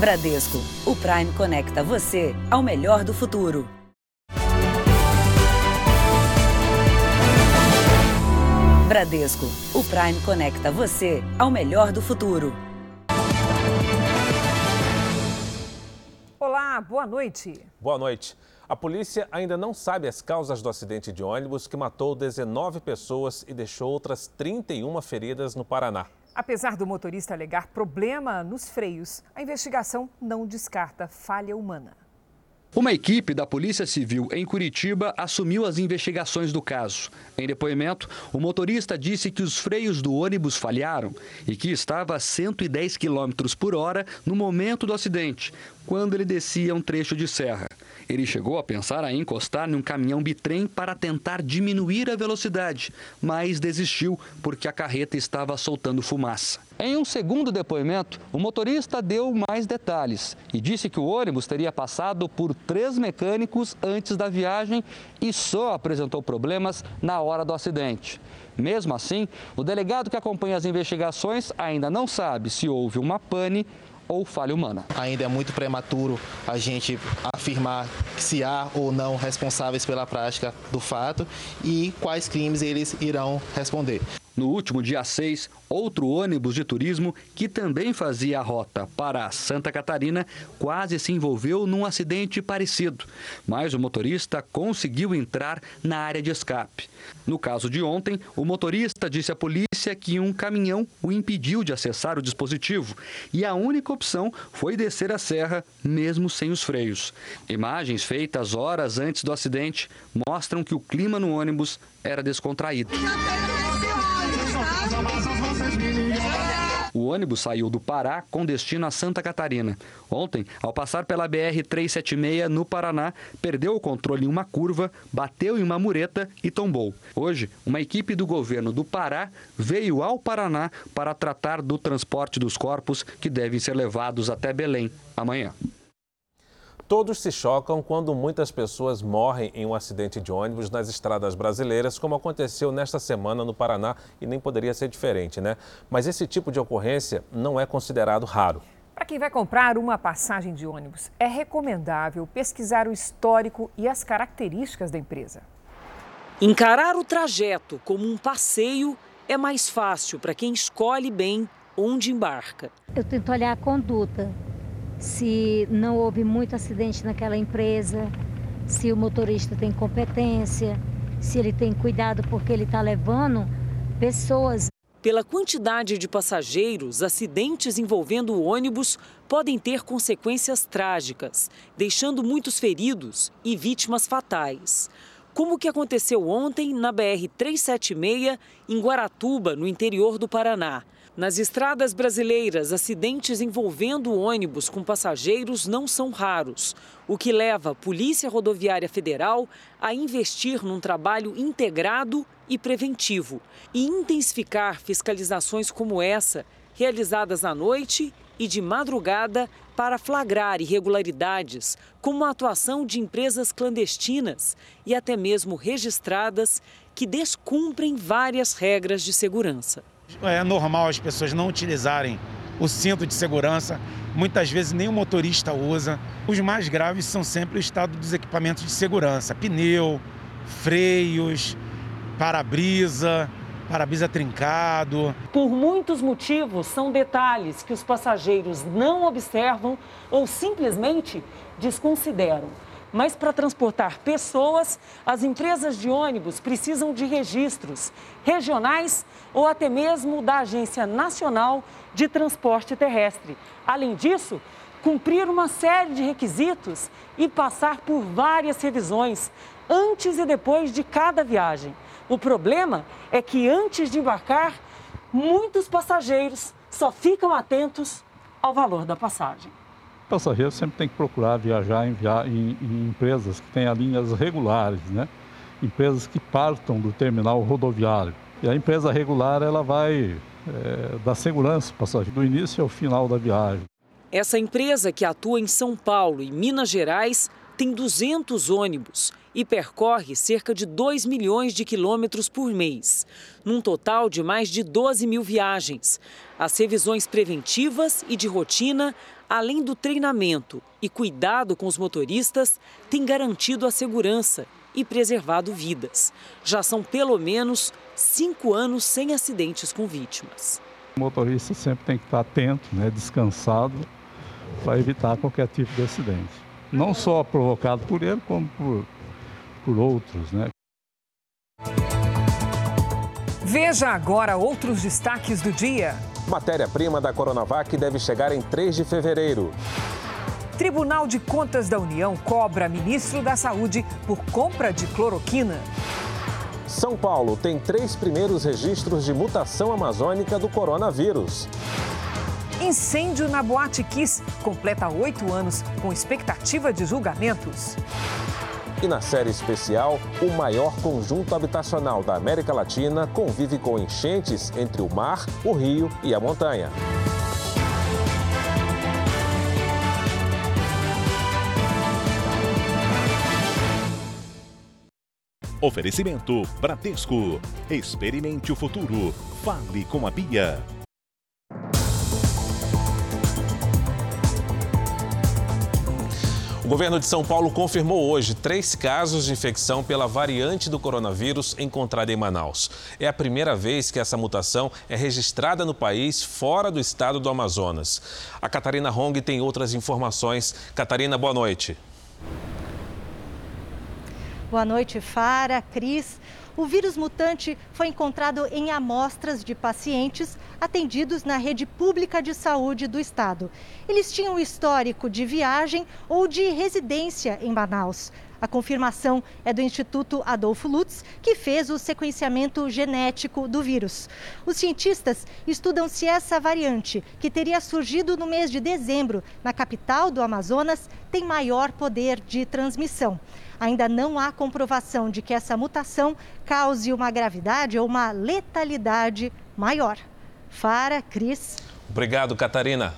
Bradesco, o Prime conecta você ao melhor do futuro. Bradesco, o Prime conecta você ao melhor do futuro. Olá, boa noite. Boa noite. A polícia ainda não sabe as causas do acidente de ônibus que matou 19 pessoas e deixou outras 31 feridas no Paraná. Apesar do motorista alegar problema nos freios, a investigação não descarta falha humana. Uma equipe da Polícia Civil em Curitiba assumiu as investigações do caso. Em depoimento, o motorista disse que os freios do ônibus falharam e que estava a 110 km por hora no momento do acidente, quando ele descia um trecho de serra. Ele chegou a pensar em encostar num caminhão bitrem para tentar diminuir a velocidade, mas desistiu porque a carreta estava soltando fumaça. Em um segundo depoimento, o motorista deu mais detalhes e disse que o ônibus teria passado por três mecânicos antes da viagem e só apresentou problemas na hora do acidente. Mesmo assim, o delegado que acompanha as investigações ainda não sabe se houve uma pane ou falha humana. Ainda é muito prematuro a gente afirmar se há ou não responsáveis pela prática do fato e quais crimes eles irão responder. No último dia 6, outro ônibus de turismo, que também fazia a rota para Santa Catarina, quase se envolveu num acidente parecido. Mas o motorista conseguiu entrar na área de escape. No caso de ontem, o motorista disse à polícia que um caminhão o impediu de acessar o dispositivo e a única opção foi descer a serra, mesmo sem os freios. Imagens feitas horas antes do acidente mostram que o clima no ônibus era descontraído. Ônibus saiu do Pará com destino a Santa Catarina. Ontem, ao passar pela BR-376 no Paraná, perdeu o controle em uma curva, bateu em uma mureta e tombou. Hoje, uma equipe do governo do Pará veio ao Paraná para tratar do transporte dos corpos que devem ser levados até Belém amanhã. Todos se chocam quando muitas pessoas morrem em um acidente de ônibus nas estradas brasileiras, como aconteceu nesta semana no Paraná e nem poderia ser diferente, né? Mas esse tipo de ocorrência não é considerado raro. Para quem vai comprar uma passagem de ônibus, é recomendável pesquisar o histórico e as características da empresa. Encarar o trajeto como um passeio é mais fácil para quem escolhe bem onde embarca. Eu tento olhar a conduta se não houve muito acidente naquela empresa, se o motorista tem competência, se ele tem cuidado porque ele está levando pessoas. Pela quantidade de passageiros, acidentes envolvendo o ônibus podem ter consequências trágicas, deixando muitos feridos e vítimas fatais. Como o que aconteceu ontem na BR-376, em Guaratuba, no interior do Paraná. Nas estradas brasileiras, acidentes envolvendo ônibus com passageiros não são raros, o que leva a Polícia Rodoviária Federal a investir num trabalho integrado e preventivo e intensificar fiscalizações como essa, realizadas à noite e de madrugada para flagrar irregularidades, como a atuação de empresas clandestinas e até mesmo registradas que descumprem várias regras de segurança. É normal as pessoas não utilizarem o cinto de segurança, muitas vezes nem o motorista usa. Os mais graves são sempre o estado dos equipamentos de segurança: pneu, freios, para-brisa, para-brisa trincado. Por muitos motivos, são detalhes que os passageiros não observam ou simplesmente desconsideram. Mas para transportar pessoas, as empresas de ônibus precisam de registros regionais ou até mesmo da Agência Nacional de Transporte Terrestre. Além disso, cumprir uma série de requisitos e passar por várias revisões antes e depois de cada viagem. O problema é que antes de embarcar, muitos passageiros só ficam atentos ao valor da passagem passageiro sempre tem que procurar viajar em, em, em empresas que tenham linhas regulares, né? Empresas que partam do terminal rodoviário. E a empresa regular, ela vai é, dar segurança para o passageiro, do início ao final da viagem. Essa empresa que atua em São Paulo e Minas Gerais tem 200 ônibus e percorre cerca de 2 milhões de quilômetros por mês, num total de mais de 12 mil viagens. As revisões preventivas e de rotina além do treinamento e cuidado com os motoristas, tem garantido a segurança e preservado vidas. Já são pelo menos cinco anos sem acidentes com vítimas. O motorista sempre tem que estar atento, né, descansado, para evitar qualquer tipo de acidente. Não só provocado por ele, como por, por outros. Né? Veja agora outros destaques do dia. Matéria-prima da Coronavac deve chegar em 3 de fevereiro. Tribunal de Contas da União cobra ministro da Saúde por compra de cloroquina. São Paulo tem três primeiros registros de mutação amazônica do coronavírus. Incêndio na Boate Kiss completa oito anos com expectativa de julgamentos. E na série especial, o maior conjunto habitacional da América Latina convive com enchentes entre o mar, o rio e a montanha. Oferecimento Bradesco. Experimente o futuro. Fale com a Bia. Governo de São Paulo confirmou hoje três casos de infecção pela variante do coronavírus encontrada em Manaus. É a primeira vez que essa mutação é registrada no país fora do estado do Amazonas. A Catarina Hong tem outras informações. Catarina, boa noite. Boa noite, Fara, Cris. O vírus mutante foi encontrado em amostras de pacientes atendidos na rede pública de saúde do estado. Eles tinham histórico de viagem ou de residência em Manaus. A confirmação é do Instituto Adolfo Lutz, que fez o sequenciamento genético do vírus. Os cientistas estudam se essa variante, que teria surgido no mês de dezembro na capital do Amazonas, tem maior poder de transmissão ainda não há comprovação de que essa mutação cause uma gravidade ou uma letalidade maior. Fara, Cris. Obrigado, Catarina.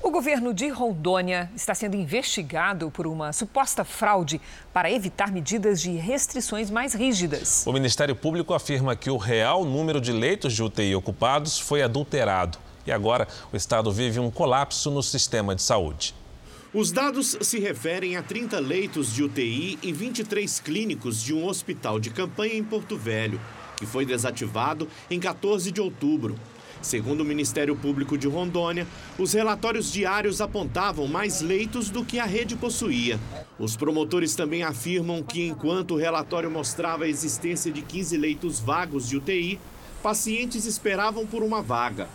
O governo de Rondônia está sendo investigado por uma suposta fraude para evitar medidas de restrições mais rígidas. O Ministério Público afirma que o real número de leitos de UTI ocupados foi adulterado. E agora o estado vive um colapso no sistema de saúde. Os dados se referem a 30 leitos de UTI e 23 clínicos de um hospital de campanha em Porto Velho, que foi desativado em 14 de outubro. Segundo o Ministério Público de Rondônia, os relatórios diários apontavam mais leitos do que a rede possuía. Os promotores também afirmam que, enquanto o relatório mostrava a existência de 15 leitos vagos de UTI, pacientes esperavam por uma vaga.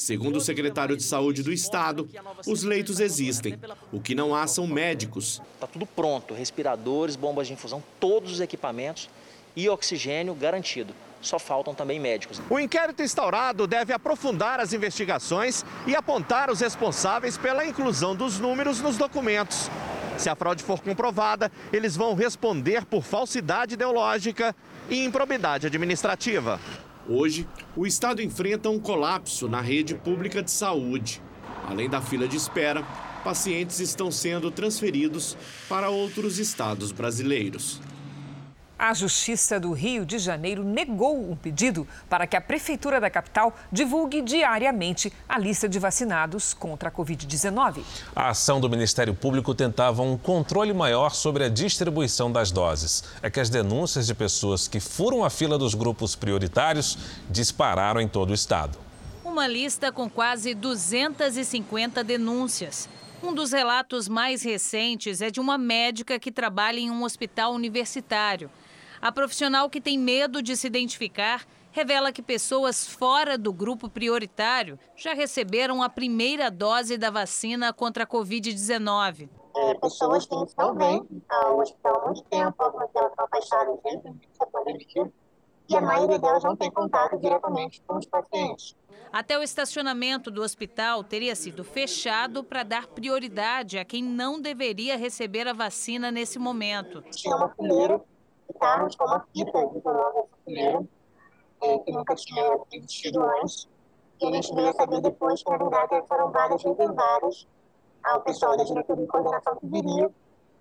Segundo o secretário de Saúde do Estado, os leitos existem. O que não há são médicos. Está tudo pronto: respiradores, bombas de infusão, todos os equipamentos e oxigênio garantido. Só faltam também médicos. O inquérito instaurado deve aprofundar as investigações e apontar os responsáveis pela inclusão dos números nos documentos. Se a fraude for comprovada, eles vão responder por falsidade ideológica e improbidade administrativa. Hoje, o estado enfrenta um colapso na rede pública de saúde. Além da fila de espera, pacientes estão sendo transferidos para outros estados brasileiros. A Justiça do Rio de Janeiro negou um pedido para que a Prefeitura da capital divulgue diariamente a lista de vacinados contra a Covid-19. A ação do Ministério Público tentava um controle maior sobre a distribuição das doses. É que as denúncias de pessoas que foram à fila dos grupos prioritários dispararam em todo o estado. Uma lista com quase 250 denúncias. Um dos relatos mais recentes é de uma médica que trabalha em um hospital universitário. A profissional que tem medo de se identificar revela que pessoas fora do grupo prioritário já receberam a primeira dose da vacina contra a Covid-19. É, pessoas que estão bem ao hospital há muito tempo, algumas delas estão afastadas desde pandemia, e a maioria delas não tem contato diretamente com os pacientes. Até o estacionamento do hospital teria sido fechado para dar prioridade a quem não deveria receber a vacina nesse momento. Tinha uma fileira carros com uma fita isolando essa fileira, é, que nunca tinha existido antes. E a gente veio a saber depois que, na verdade, foram vagas reservadas ao pessoal da diretoria de coordenação que viria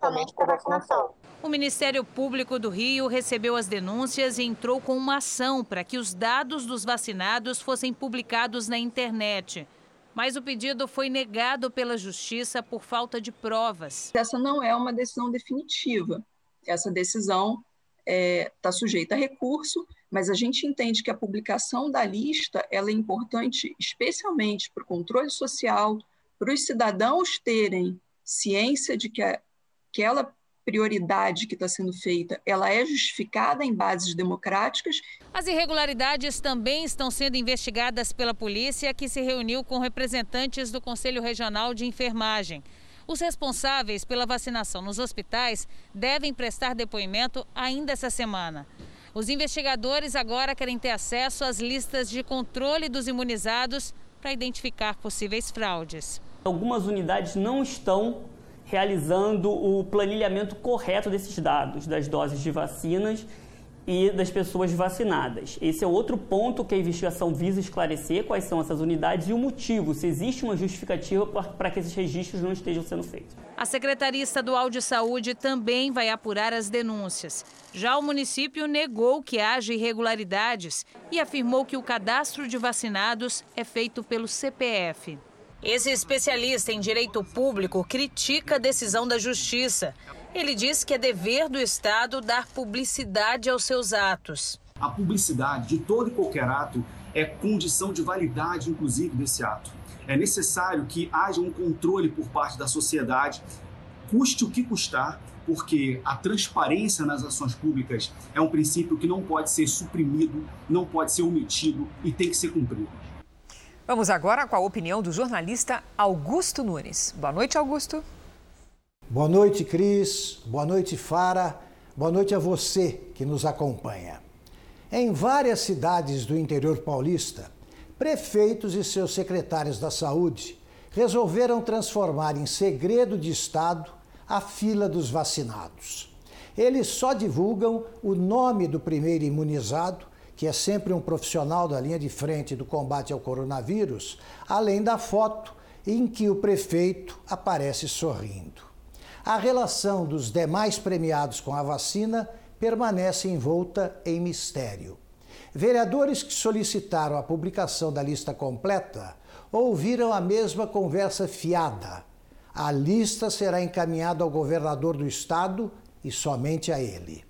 somente para vacinação. O Ministério Público do Rio recebeu as denúncias e entrou com uma ação para que os dados dos vacinados fossem publicados na internet. mas o pedido foi negado pela Justiça por falta de provas. Essa não é uma decisão definitiva. Essa decisão está é, tá sujeita a recurso, mas a gente entende que a publicação da lista ela é importante especialmente para o controle social, para os cidadãos terem ciência de que aquela prioridade que está sendo feita, ela é justificada em bases democráticas. As irregularidades também estão sendo investigadas pela polícia, que se reuniu com representantes do Conselho Regional de Enfermagem. Os responsáveis pela vacinação nos hospitais devem prestar depoimento ainda essa semana. Os investigadores agora querem ter acesso às listas de controle dos imunizados para identificar possíveis fraudes. Algumas unidades não estão realizando o planilhamento correto desses dados, das doses de vacinas e das pessoas vacinadas. Esse é outro ponto que a investigação visa esclarecer quais são essas unidades e o motivo, se existe uma justificativa para que esses registros não estejam sendo feitos. A Secretaria Estadual de Saúde também vai apurar as denúncias. Já o município negou que haja irregularidades e afirmou que o cadastro de vacinados é feito pelo CPF. Esse especialista em direito público critica a decisão da Justiça. Ele diz que é dever do Estado dar publicidade aos seus atos. A publicidade de todo e qualquer ato é condição de validade, inclusive, desse ato. É necessário que haja um controle por parte da sociedade, custe o que custar, porque a transparência nas ações públicas é um princípio que não pode ser suprimido, não pode ser omitido e tem que ser cumprido. Vamos agora com a opinião do jornalista Augusto Nunes. Boa noite, Augusto. Boa noite, Cris. Boa noite, Fara. Boa noite a você que nos acompanha. Em várias cidades do interior paulista, prefeitos e seus secretários da saúde resolveram transformar em segredo de Estado a fila dos vacinados. Eles só divulgam o nome do primeiro imunizado que é sempre um profissional da linha de frente do combate ao coronavírus, além da foto em que o prefeito aparece sorrindo. A relação dos demais premiados com a vacina permanece envolta em mistério. Vereadores que solicitaram a publicação da lista completa ouviram a mesma conversa fiada. A lista será encaminhada ao governador do estado e somente a ele.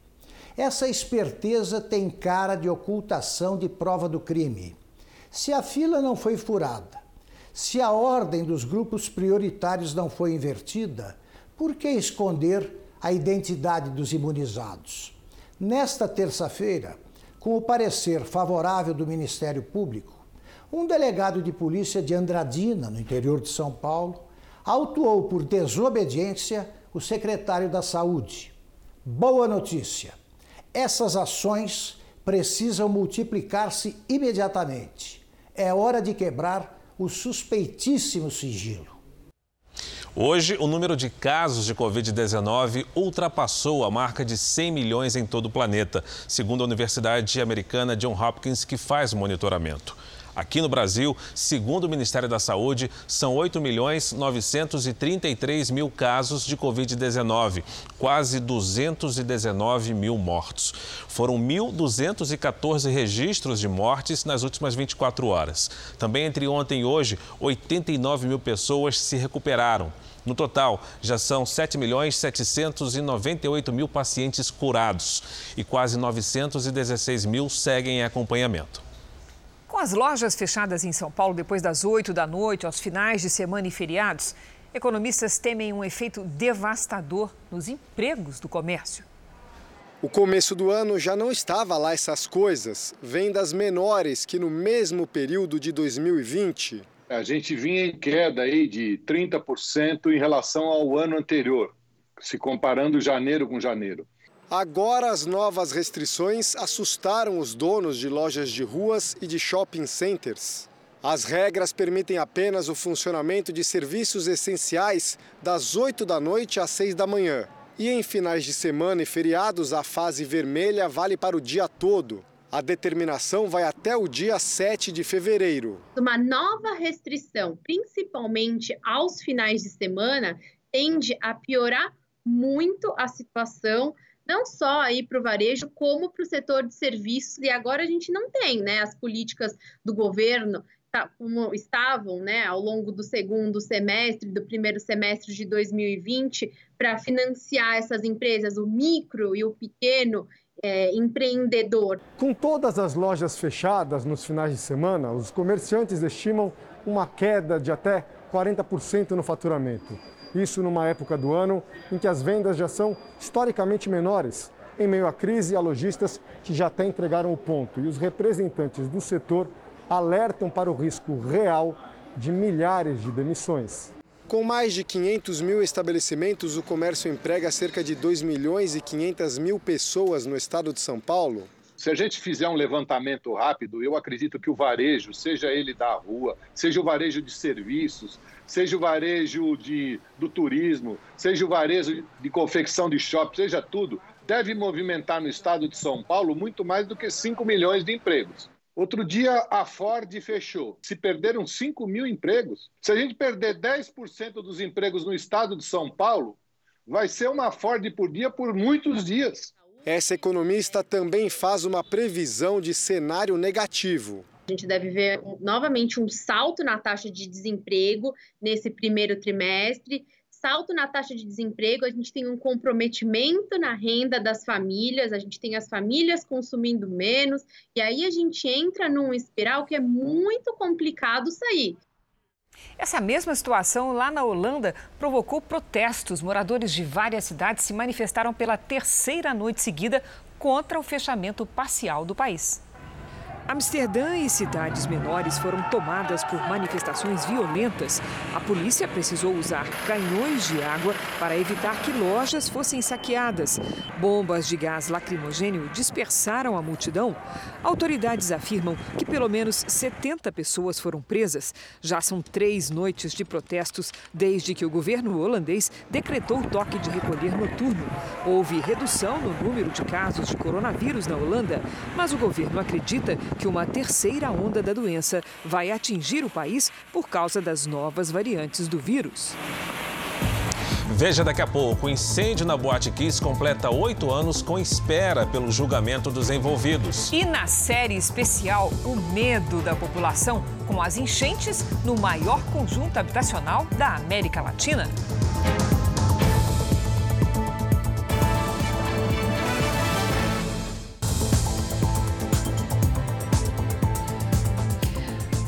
Essa esperteza tem cara de ocultação de prova do crime. Se a fila não foi furada, se a ordem dos grupos prioritários não foi invertida, por que esconder a identidade dos imunizados? Nesta terça-feira, com o parecer favorável do Ministério Público, um delegado de polícia de Andradina, no interior de São Paulo, autuou por desobediência o secretário da Saúde. Boa notícia! Essas ações precisam multiplicar-se imediatamente. É hora de quebrar o suspeitíssimo sigilo. Hoje, o número de casos de Covid-19 ultrapassou a marca de 100 milhões em todo o planeta, segundo a Universidade Americana John Hopkins, que faz monitoramento. Aqui no Brasil, segundo o Ministério da Saúde, são 8 milhões 933 mil casos de Covid-19, quase 219 mil mortos. Foram 1.214 registros de mortes nas últimas 24 horas. Também entre ontem e hoje, 89 mil pessoas se recuperaram. No total, já são 7 milhões 798 mil pacientes curados e quase 916 mil seguem em acompanhamento. Com as lojas fechadas em São Paulo depois das 8 da noite, aos finais de semana e feriados, economistas temem um efeito devastador nos empregos do comércio. O começo do ano já não estava lá essas coisas, vendas menores que no mesmo período de 2020. A gente vinha em queda aí de 30% em relação ao ano anterior, se comparando janeiro com janeiro. Agora, as novas restrições assustaram os donos de lojas de ruas e de shopping centers. As regras permitem apenas o funcionamento de serviços essenciais das 8 da noite às 6 da manhã. E em finais de semana e feriados, a fase vermelha vale para o dia todo. A determinação vai até o dia 7 de fevereiro. Uma nova restrição, principalmente aos finais de semana, tende a piorar muito a situação não só aí para o varejo, como para o setor de serviços. E agora a gente não tem né, as políticas do governo tá, como estavam né, ao longo do segundo semestre, do primeiro semestre de 2020, para financiar essas empresas, o micro e o pequeno é, empreendedor. Com todas as lojas fechadas nos finais de semana, os comerciantes estimam uma queda de até 40% no faturamento. Isso numa época do ano em que as vendas já são historicamente menores, em meio à crise há lojistas que já até entregaram o ponto. E os representantes do setor alertam para o risco real de milhares de demissões. Com mais de 500 mil estabelecimentos, o comércio emprega cerca de 2 milhões e 500 mil pessoas no estado de São Paulo. Se a gente fizer um levantamento rápido, eu acredito que o varejo, seja ele da rua, seja o varejo de serviços, seja o varejo de, do turismo, seja o varejo de confecção de shopping, seja tudo, deve movimentar no estado de São Paulo muito mais do que 5 milhões de empregos. Outro dia a Ford fechou. Se perderam 5 mil empregos. Se a gente perder 10% dos empregos no estado de São Paulo, vai ser uma Ford por dia por muitos dias. Essa economista também faz uma previsão de cenário negativo. A gente deve ver novamente um salto na taxa de desemprego nesse primeiro trimestre salto na taxa de desemprego, a gente tem um comprometimento na renda das famílias, a gente tem as famílias consumindo menos, e aí a gente entra num espiral que é muito complicado sair. Essa mesma situação lá na Holanda provocou protestos. Moradores de várias cidades se manifestaram pela terceira noite seguida contra o fechamento parcial do país. Amsterdã e cidades menores foram tomadas por manifestações violentas. A polícia precisou usar canhões de água para evitar que lojas fossem saqueadas. Bombas de gás lacrimogênio dispersaram a multidão. Autoridades afirmam que pelo menos 70 pessoas foram presas. Já são três noites de protestos desde que o governo holandês decretou o toque de recolher noturno. Houve redução no número de casos de coronavírus na Holanda, mas o governo acredita que uma terceira onda da doença vai atingir o país por causa das novas variantes do vírus. Veja daqui a pouco: o incêndio na Boate Kiss completa oito anos com espera pelo julgamento dos envolvidos. E na série especial, o medo da população com as enchentes no maior conjunto habitacional da América Latina.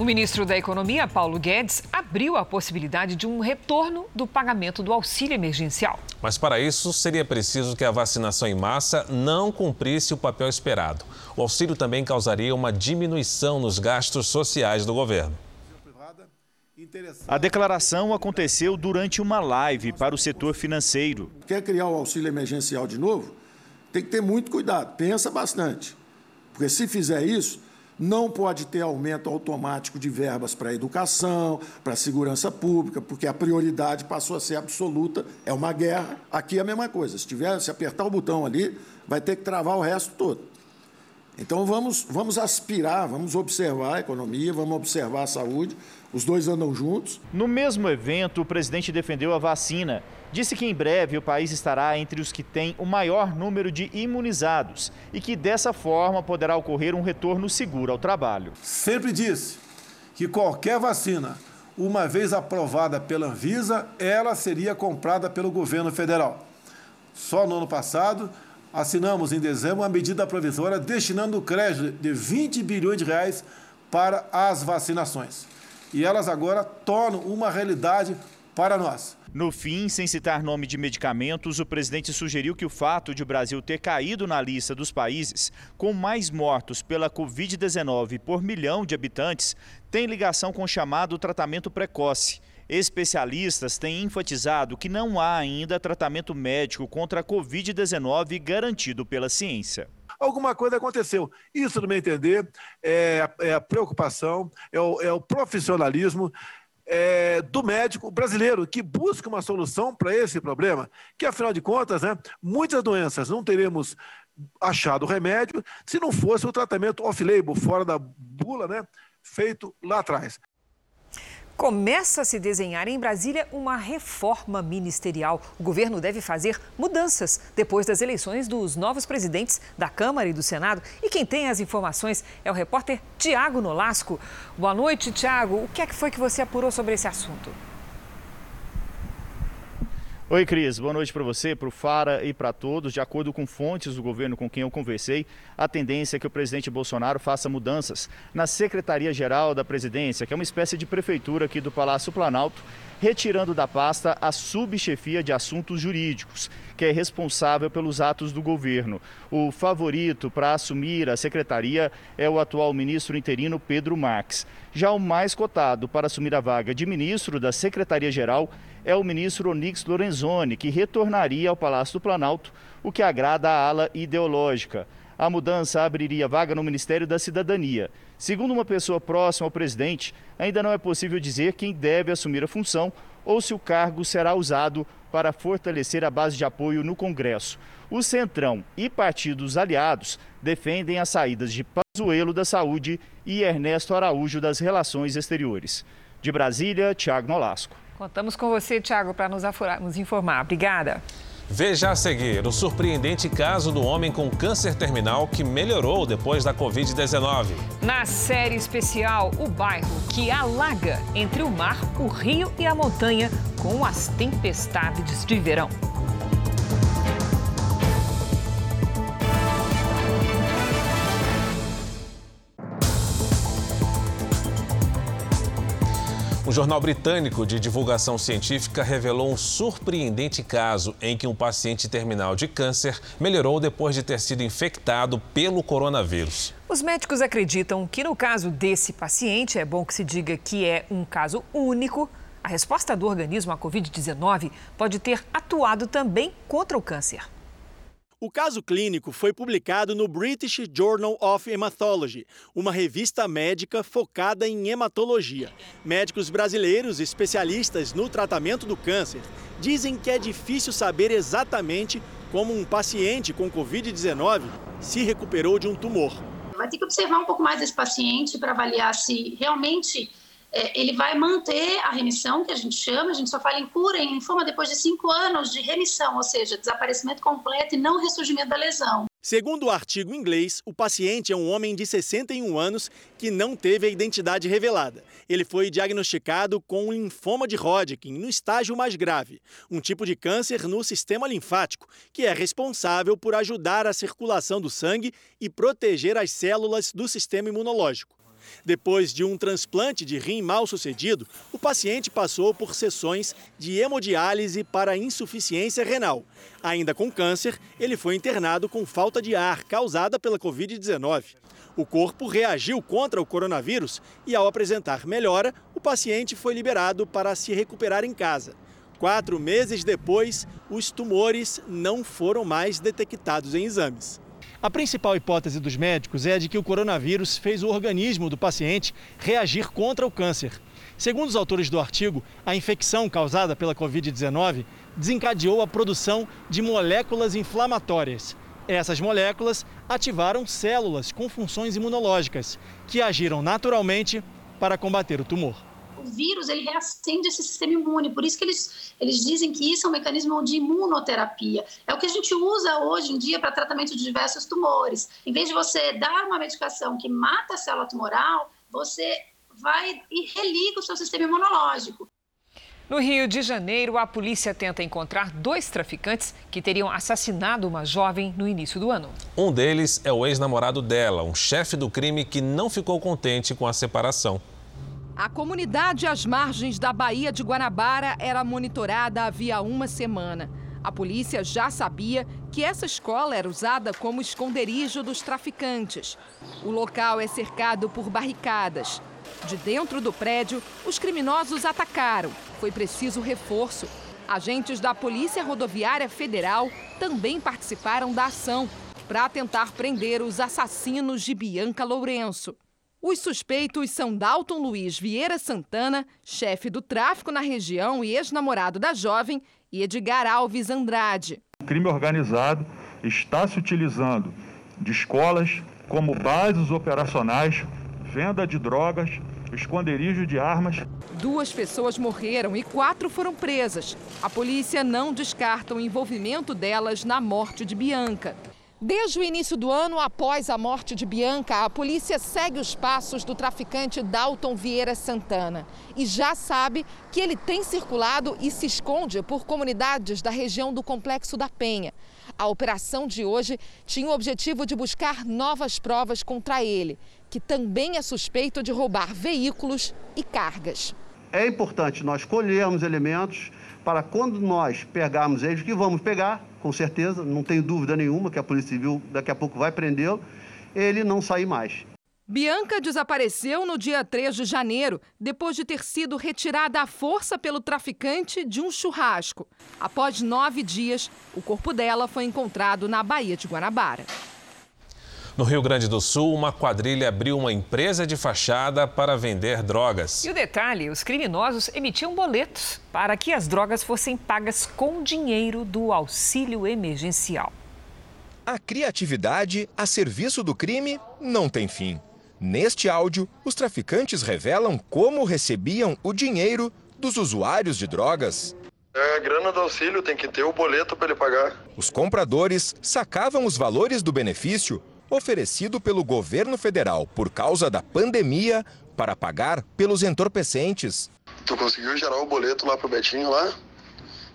O ministro da Economia, Paulo Guedes, abriu a possibilidade de um retorno do pagamento do auxílio emergencial. Mas para isso seria preciso que a vacinação em massa não cumprisse o papel esperado. O auxílio também causaria uma diminuição nos gastos sociais do governo. A declaração aconteceu durante uma live para o setor financeiro. Quer criar o auxílio emergencial de novo? Tem que ter muito cuidado, pensa bastante. Porque se fizer isso, não pode ter aumento automático de verbas para a educação, para a segurança pública, porque a prioridade passou a ser absoluta, é uma guerra. Aqui é a mesma coisa, se, tiver, se apertar o botão ali, vai ter que travar o resto todo. Então vamos, vamos aspirar, vamos observar a economia, vamos observar a saúde, os dois andam juntos. No mesmo evento, o presidente defendeu a vacina disse que em breve o país estará entre os que têm o maior número de imunizados e que dessa forma poderá ocorrer um retorno seguro ao trabalho. Sempre disse que qualquer vacina, uma vez aprovada pela Anvisa, ela seria comprada pelo governo federal. Só no ano passado, assinamos em dezembro uma medida provisória destinando o crédito de 20 bilhões de reais para as vacinações. E elas agora tornam uma realidade para nós. No fim, sem citar nome de medicamentos, o presidente sugeriu que o fato de o Brasil ter caído na lista dos países com mais mortos pela Covid-19 por milhão de habitantes tem ligação com o chamado tratamento precoce. Especialistas têm enfatizado que não há ainda tratamento médico contra a Covid-19 garantido pela ciência alguma coisa aconteceu. Isso, no meu entender, é, é a preocupação, é o, é o profissionalismo é, do médico brasileiro que busca uma solução para esse problema, que afinal de contas, né, muitas doenças não teremos achado remédio se não fosse o tratamento off-label, fora da bula, né, feito lá atrás. Começa a se desenhar em Brasília uma reforma ministerial. O governo deve fazer mudanças depois das eleições dos novos presidentes da Câmara e do Senado. E quem tem as informações é o repórter Tiago Nolasco. Boa noite, Tiago. O que é que foi que você apurou sobre esse assunto? Oi, Cris. Boa noite para você, para o Fara e para todos. De acordo com fontes do governo com quem eu conversei, a tendência é que o presidente Bolsonaro faça mudanças na Secretaria-Geral da Presidência, que é uma espécie de prefeitura aqui do Palácio Planalto, retirando da pasta a subchefia de assuntos jurídicos, que é responsável pelos atos do governo. O favorito para assumir a secretaria é o atual ministro interino Pedro Marques. Já o mais cotado para assumir a vaga de ministro da Secretaria-Geral é o ministro Onix Lorenzoni, que retornaria ao Palácio do Planalto, o que agrada a ala ideológica. A mudança abriria vaga no Ministério da Cidadania. Segundo uma pessoa próxima ao presidente, ainda não é possível dizer quem deve assumir a função ou se o cargo será usado para fortalecer a base de apoio no Congresso. O Centrão e partidos aliados defendem as saídas de Pazuello da Saúde e Ernesto Araújo das Relações Exteriores. De Brasília, Tiago Nolasco. Contamos com você, Tiago, para nos, nos informar. Obrigada. Veja a seguir o surpreendente caso do homem com câncer terminal que melhorou depois da Covid-19. Na série especial, o bairro que alaga entre o mar, o rio e a montanha com as tempestades de verão. Um jornal britânico de divulgação científica revelou um surpreendente caso em que um paciente terminal de câncer melhorou depois de ter sido infectado pelo coronavírus. Os médicos acreditam que no caso desse paciente, é bom que se diga que é um caso único, a resposta do organismo à Covid-19 pode ter atuado também contra o câncer. O caso clínico foi publicado no British Journal of Hematology, uma revista médica focada em hematologia. Médicos brasileiros especialistas no tratamento do câncer dizem que é difícil saber exatamente como um paciente com Covid-19 se recuperou de um tumor. Vai ter que observar um pouco mais esse paciente para avaliar se realmente é, ele vai manter a remissão, que a gente chama, a gente só fala em cura em linfoma depois de cinco anos de remissão, ou seja, desaparecimento completo e não ressurgimento da lesão. Segundo o artigo inglês, o paciente é um homem de 61 anos que não teve a identidade revelada. Ele foi diagnosticado com linfoma de Hodgkin no estágio mais grave, um tipo de câncer no sistema linfático, que é responsável por ajudar a circulação do sangue e proteger as células do sistema imunológico. Depois de um transplante de rim mal sucedido, o paciente passou por sessões de hemodiálise para insuficiência renal. Ainda com câncer, ele foi internado com falta de ar causada pela Covid-19. O corpo reagiu contra o coronavírus e, ao apresentar melhora, o paciente foi liberado para se recuperar em casa. Quatro meses depois, os tumores não foram mais detectados em exames. A principal hipótese dos médicos é a de que o coronavírus fez o organismo do paciente reagir contra o câncer. Segundo os autores do artigo, a infecção causada pela Covid-19 desencadeou a produção de moléculas inflamatórias. Essas moléculas ativaram células com funções imunológicas, que agiram naturalmente para combater o tumor o vírus ele reacende esse sistema imune. Por isso que eles, eles dizem que isso é um mecanismo de imunoterapia. É o que a gente usa hoje em dia para tratamento de diversos tumores. Em vez de você dar uma medicação que mata a célula tumoral, você vai e religa o seu sistema imunológico. No Rio de Janeiro, a polícia tenta encontrar dois traficantes que teriam assassinado uma jovem no início do ano. Um deles é o ex-namorado dela, um chefe do crime que não ficou contente com a separação. A comunidade às margens da Baía de Guanabara era monitorada havia uma semana. A polícia já sabia que essa escola era usada como esconderijo dos traficantes. O local é cercado por barricadas. De dentro do prédio, os criminosos atacaram. Foi preciso reforço. Agentes da Polícia Rodoviária Federal também participaram da ação para tentar prender os assassinos de Bianca Lourenço. Os suspeitos são Dalton Luiz Vieira Santana, chefe do tráfico na região e ex-namorado da jovem, e Edgar Alves Andrade. O crime organizado está se utilizando de escolas como bases operacionais, venda de drogas esconderijo de armas. Duas pessoas morreram e quatro foram presas. A polícia não descarta o envolvimento delas na morte de Bianca. Desde o início do ano, após a morte de Bianca, a polícia segue os passos do traficante Dalton Vieira Santana e já sabe que ele tem circulado e se esconde por comunidades da região do Complexo da Penha. A operação de hoje tinha o objetivo de buscar novas provas contra ele, que também é suspeito de roubar veículos e cargas. É importante nós colhermos elementos para quando nós pegarmos eles, que vamos pegar, com certeza, não tenho dúvida nenhuma que a Polícia Civil daqui a pouco vai prendê-lo, ele não sair mais. Bianca desapareceu no dia 3 de janeiro, depois de ter sido retirada à força pelo traficante de um churrasco. Após nove dias, o corpo dela foi encontrado na Baía de Guanabara. No Rio Grande do Sul, uma quadrilha abriu uma empresa de fachada para vender drogas. E o detalhe: os criminosos emitiam boletos para que as drogas fossem pagas com dinheiro do auxílio emergencial. A criatividade a serviço do crime não tem fim. Neste áudio, os traficantes revelam como recebiam o dinheiro dos usuários de drogas. É a grana do auxílio, tem que ter o boleto para ele pagar. Os compradores sacavam os valores do benefício oferecido pelo governo federal por causa da pandemia para pagar pelos entorpecentes. Tu conseguiu gerar o boleto lá pro Betinho lá?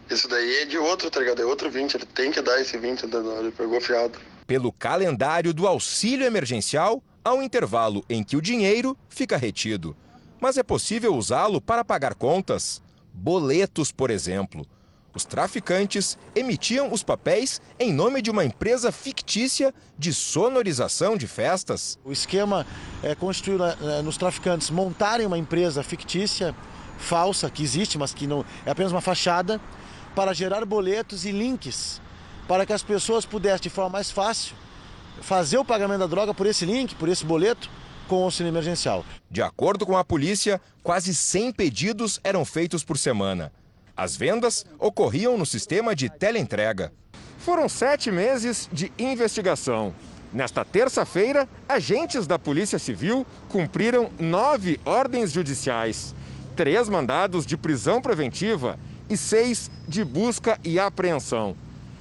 Esse daí é de outro, tá ligado? É outro 20, ele tem que dar esse 20, ele pegou fiado. Pelo calendário do auxílio emergencial, há um intervalo em que o dinheiro fica retido. Mas é possível usá-lo para pagar contas. Boletos, por exemplo. Os traficantes emitiam os papéis em nome de uma empresa fictícia de sonorização de festas. O esquema é constituir né, nos traficantes montarem uma empresa fictícia, falsa, que existe, mas que não é apenas uma fachada, para gerar boletos e links para que as pessoas pudessem, de forma mais fácil, fazer o pagamento da droga por esse link, por esse boleto, com auxílio emergencial. De acordo com a polícia, quase 100 pedidos eram feitos por semana. As vendas ocorriam no sistema de teleentrega. Foram sete meses de investigação. Nesta terça-feira, agentes da Polícia Civil cumpriram nove ordens judiciais, três mandados de prisão preventiva e seis de busca e apreensão.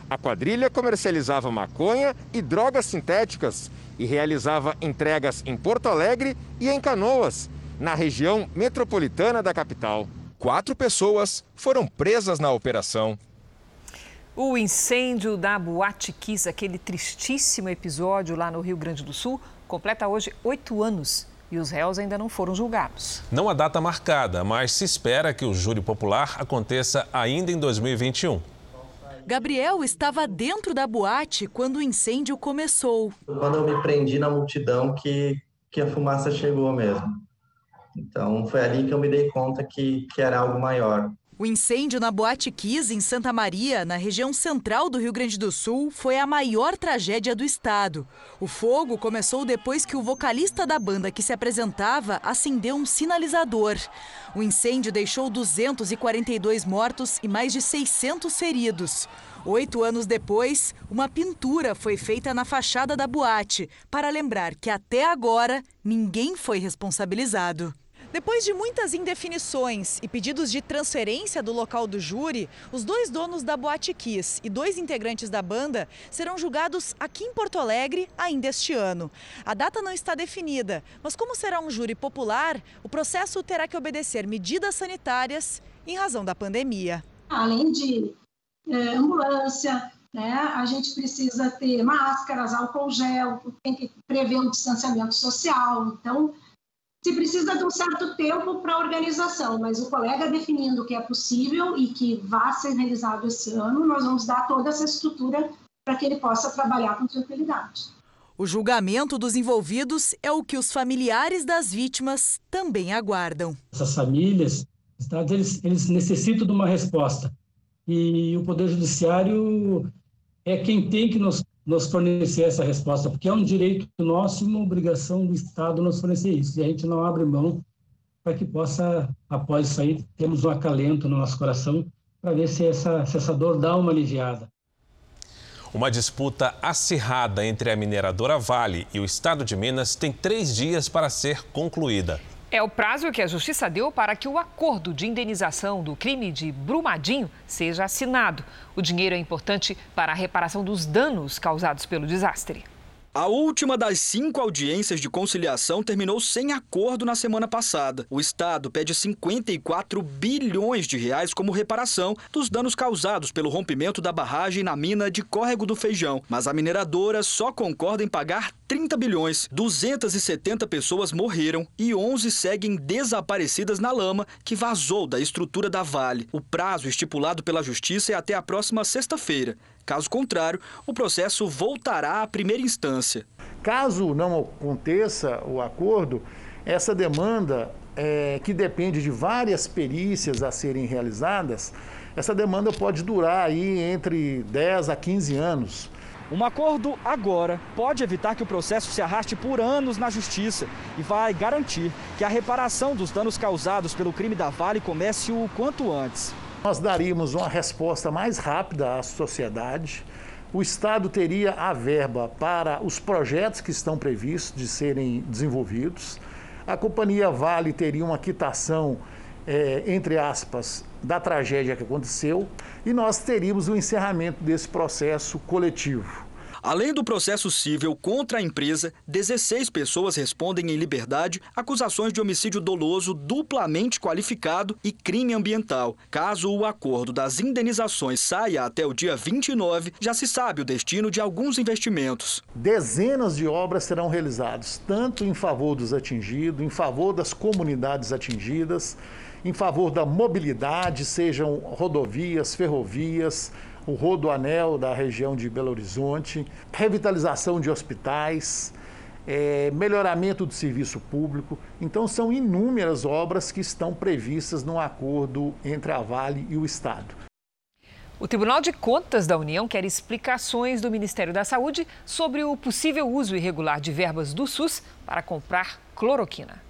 A quadrilha comercializava maconha e drogas sintéticas e realizava entregas em Porto Alegre e em Canoas, na região metropolitana da capital. Quatro pessoas foram presas na operação. O incêndio da Boate Kiss, aquele tristíssimo episódio lá no Rio Grande do Sul, completa hoje oito anos e os réus ainda não foram julgados. Não há data marcada, mas se espera que o júri popular aconteça ainda em 2021. Gabriel estava dentro da boate quando o incêndio começou. Quando eu me prendi na multidão que, que a fumaça chegou mesmo. Então foi ali que eu me dei conta que, que era algo maior. O incêndio na Boate Kiss, em Santa Maria, na região central do Rio Grande do Sul, foi a maior tragédia do estado. O fogo começou depois que o vocalista da banda que se apresentava acendeu um sinalizador. O incêndio deixou 242 mortos e mais de 600 feridos. Oito anos depois, uma pintura foi feita na fachada da boate para lembrar que até agora ninguém foi responsabilizado. Depois de muitas indefinições e pedidos de transferência do local do júri, os dois donos da Boate Kiss e dois integrantes da banda serão julgados aqui em Porto Alegre ainda este ano. A data não está definida, mas como será um júri popular, o processo terá que obedecer medidas sanitárias em razão da pandemia. Além de é, ambulância, né, a gente precisa ter máscaras, álcool gel, tem que prever um distanciamento social. Então, se precisa de um certo tempo para a organização, mas o colega definindo que é possível e que vai ser realizado esse ano, nós vamos dar toda essa estrutura para que ele possa trabalhar com tranquilidade. O julgamento dos envolvidos é o que os familiares das vítimas também aguardam. Essas famílias, eles, eles necessitam de uma resposta. E o Poder Judiciário é quem tem que nos nos fornecer essa resposta, porque é um direito nosso e uma obrigação do Estado nos fornecer isso. E a gente não abre mão para que possa, após isso aí, temos um acalento no nosso coração para ver se essa, se essa dor dá uma aliviada. Uma disputa acirrada entre a mineradora Vale e o Estado de Minas tem três dias para ser concluída. É o prazo que a Justiça deu para que o acordo de indenização do crime de Brumadinho seja assinado. O dinheiro é importante para a reparação dos danos causados pelo desastre. A última das cinco audiências de conciliação terminou sem acordo na semana passada. O Estado pede 54 bilhões de reais como reparação dos danos causados pelo rompimento da barragem na mina de Córrego do Feijão. Mas a mineradora só concorda em pagar 30 bilhões. 270 pessoas morreram e 11 seguem desaparecidas na lama que vazou da estrutura da Vale. O prazo estipulado pela Justiça é até a próxima sexta-feira. Caso contrário, o processo voltará à primeira instância. Caso não aconteça o acordo, essa demanda, é, que depende de várias perícias a serem realizadas, essa demanda pode durar aí entre 10 a 15 anos. Um acordo agora pode evitar que o processo se arraste por anos na justiça e vai garantir que a reparação dos danos causados pelo crime da Vale comece o quanto antes. Nós daríamos uma resposta mais rápida à sociedade. O Estado teria a verba para os projetos que estão previstos de serem desenvolvidos. A companhia Vale teria uma quitação, é, entre aspas, da tragédia que aconteceu e nós teríamos o encerramento desse processo coletivo. Além do processo civil contra a empresa, 16 pessoas respondem em liberdade acusações de homicídio doloso duplamente qualificado e crime ambiental. Caso o acordo das indenizações saia até o dia 29, já se sabe o destino de alguns investimentos. Dezenas de obras serão realizadas, tanto em favor dos atingidos, em favor das comunidades atingidas, em favor da mobilidade, sejam rodovias, ferrovias, o rodoanel da região de Belo Horizonte, revitalização de hospitais, é, melhoramento do serviço público. Então, são inúmeras obras que estão previstas no acordo entre a Vale e o Estado. O Tribunal de Contas da União quer explicações do Ministério da Saúde sobre o possível uso irregular de verbas do SUS para comprar cloroquina.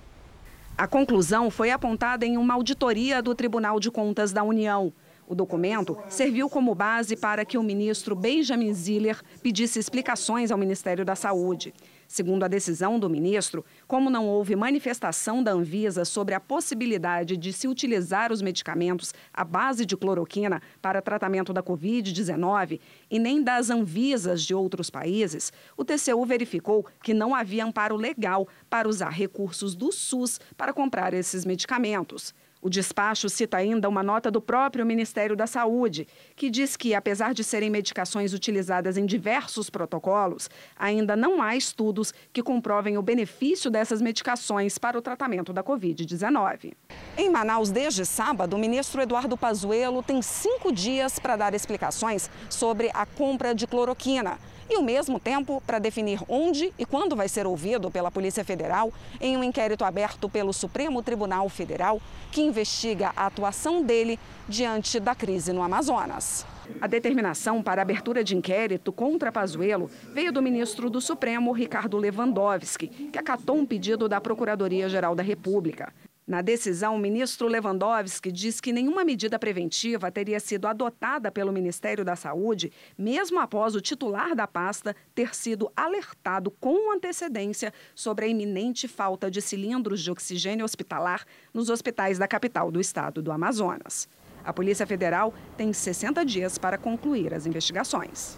A conclusão foi apontada em uma auditoria do Tribunal de Contas da União. O documento serviu como base para que o ministro Benjamin Ziller pedisse explicações ao Ministério da Saúde. Segundo a decisão do ministro, como não houve manifestação da Anvisa sobre a possibilidade de se utilizar os medicamentos à base de cloroquina para tratamento da Covid-19 e nem das Anvisas de outros países, o TCU verificou que não havia amparo legal para usar recursos do SUS para comprar esses medicamentos. O despacho cita ainda uma nota do próprio Ministério da Saúde, que diz que, apesar de serem medicações utilizadas em diversos protocolos, ainda não há estudos que comprovem o benefício dessas medicações para o tratamento da Covid-19. Em Manaus, desde sábado, o ministro Eduardo Pazuello tem cinco dias para dar explicações sobre a compra de cloroquina e o mesmo tempo para definir onde e quando vai ser ouvido pela Polícia Federal em um inquérito aberto pelo Supremo Tribunal Federal que investiga a atuação dele diante da crise no Amazonas. A determinação para abertura de inquérito contra Pazuello veio do ministro do Supremo, Ricardo Lewandowski, que acatou um pedido da Procuradoria-Geral da República. Na decisão, o ministro Lewandowski diz que nenhuma medida preventiva teria sido adotada pelo Ministério da Saúde, mesmo após o titular da pasta ter sido alertado com antecedência sobre a iminente falta de cilindros de oxigênio hospitalar nos hospitais da capital do estado do Amazonas. A Polícia Federal tem 60 dias para concluir as investigações.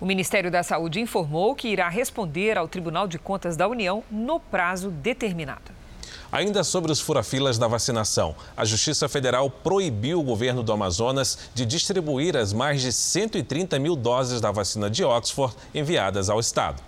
O Ministério da Saúde informou que irá responder ao Tribunal de Contas da União no prazo determinado. Ainda sobre os furafilas da vacinação, a Justiça Federal proibiu o governo do Amazonas de distribuir as mais de 130 mil doses da vacina de Oxford enviadas ao estado.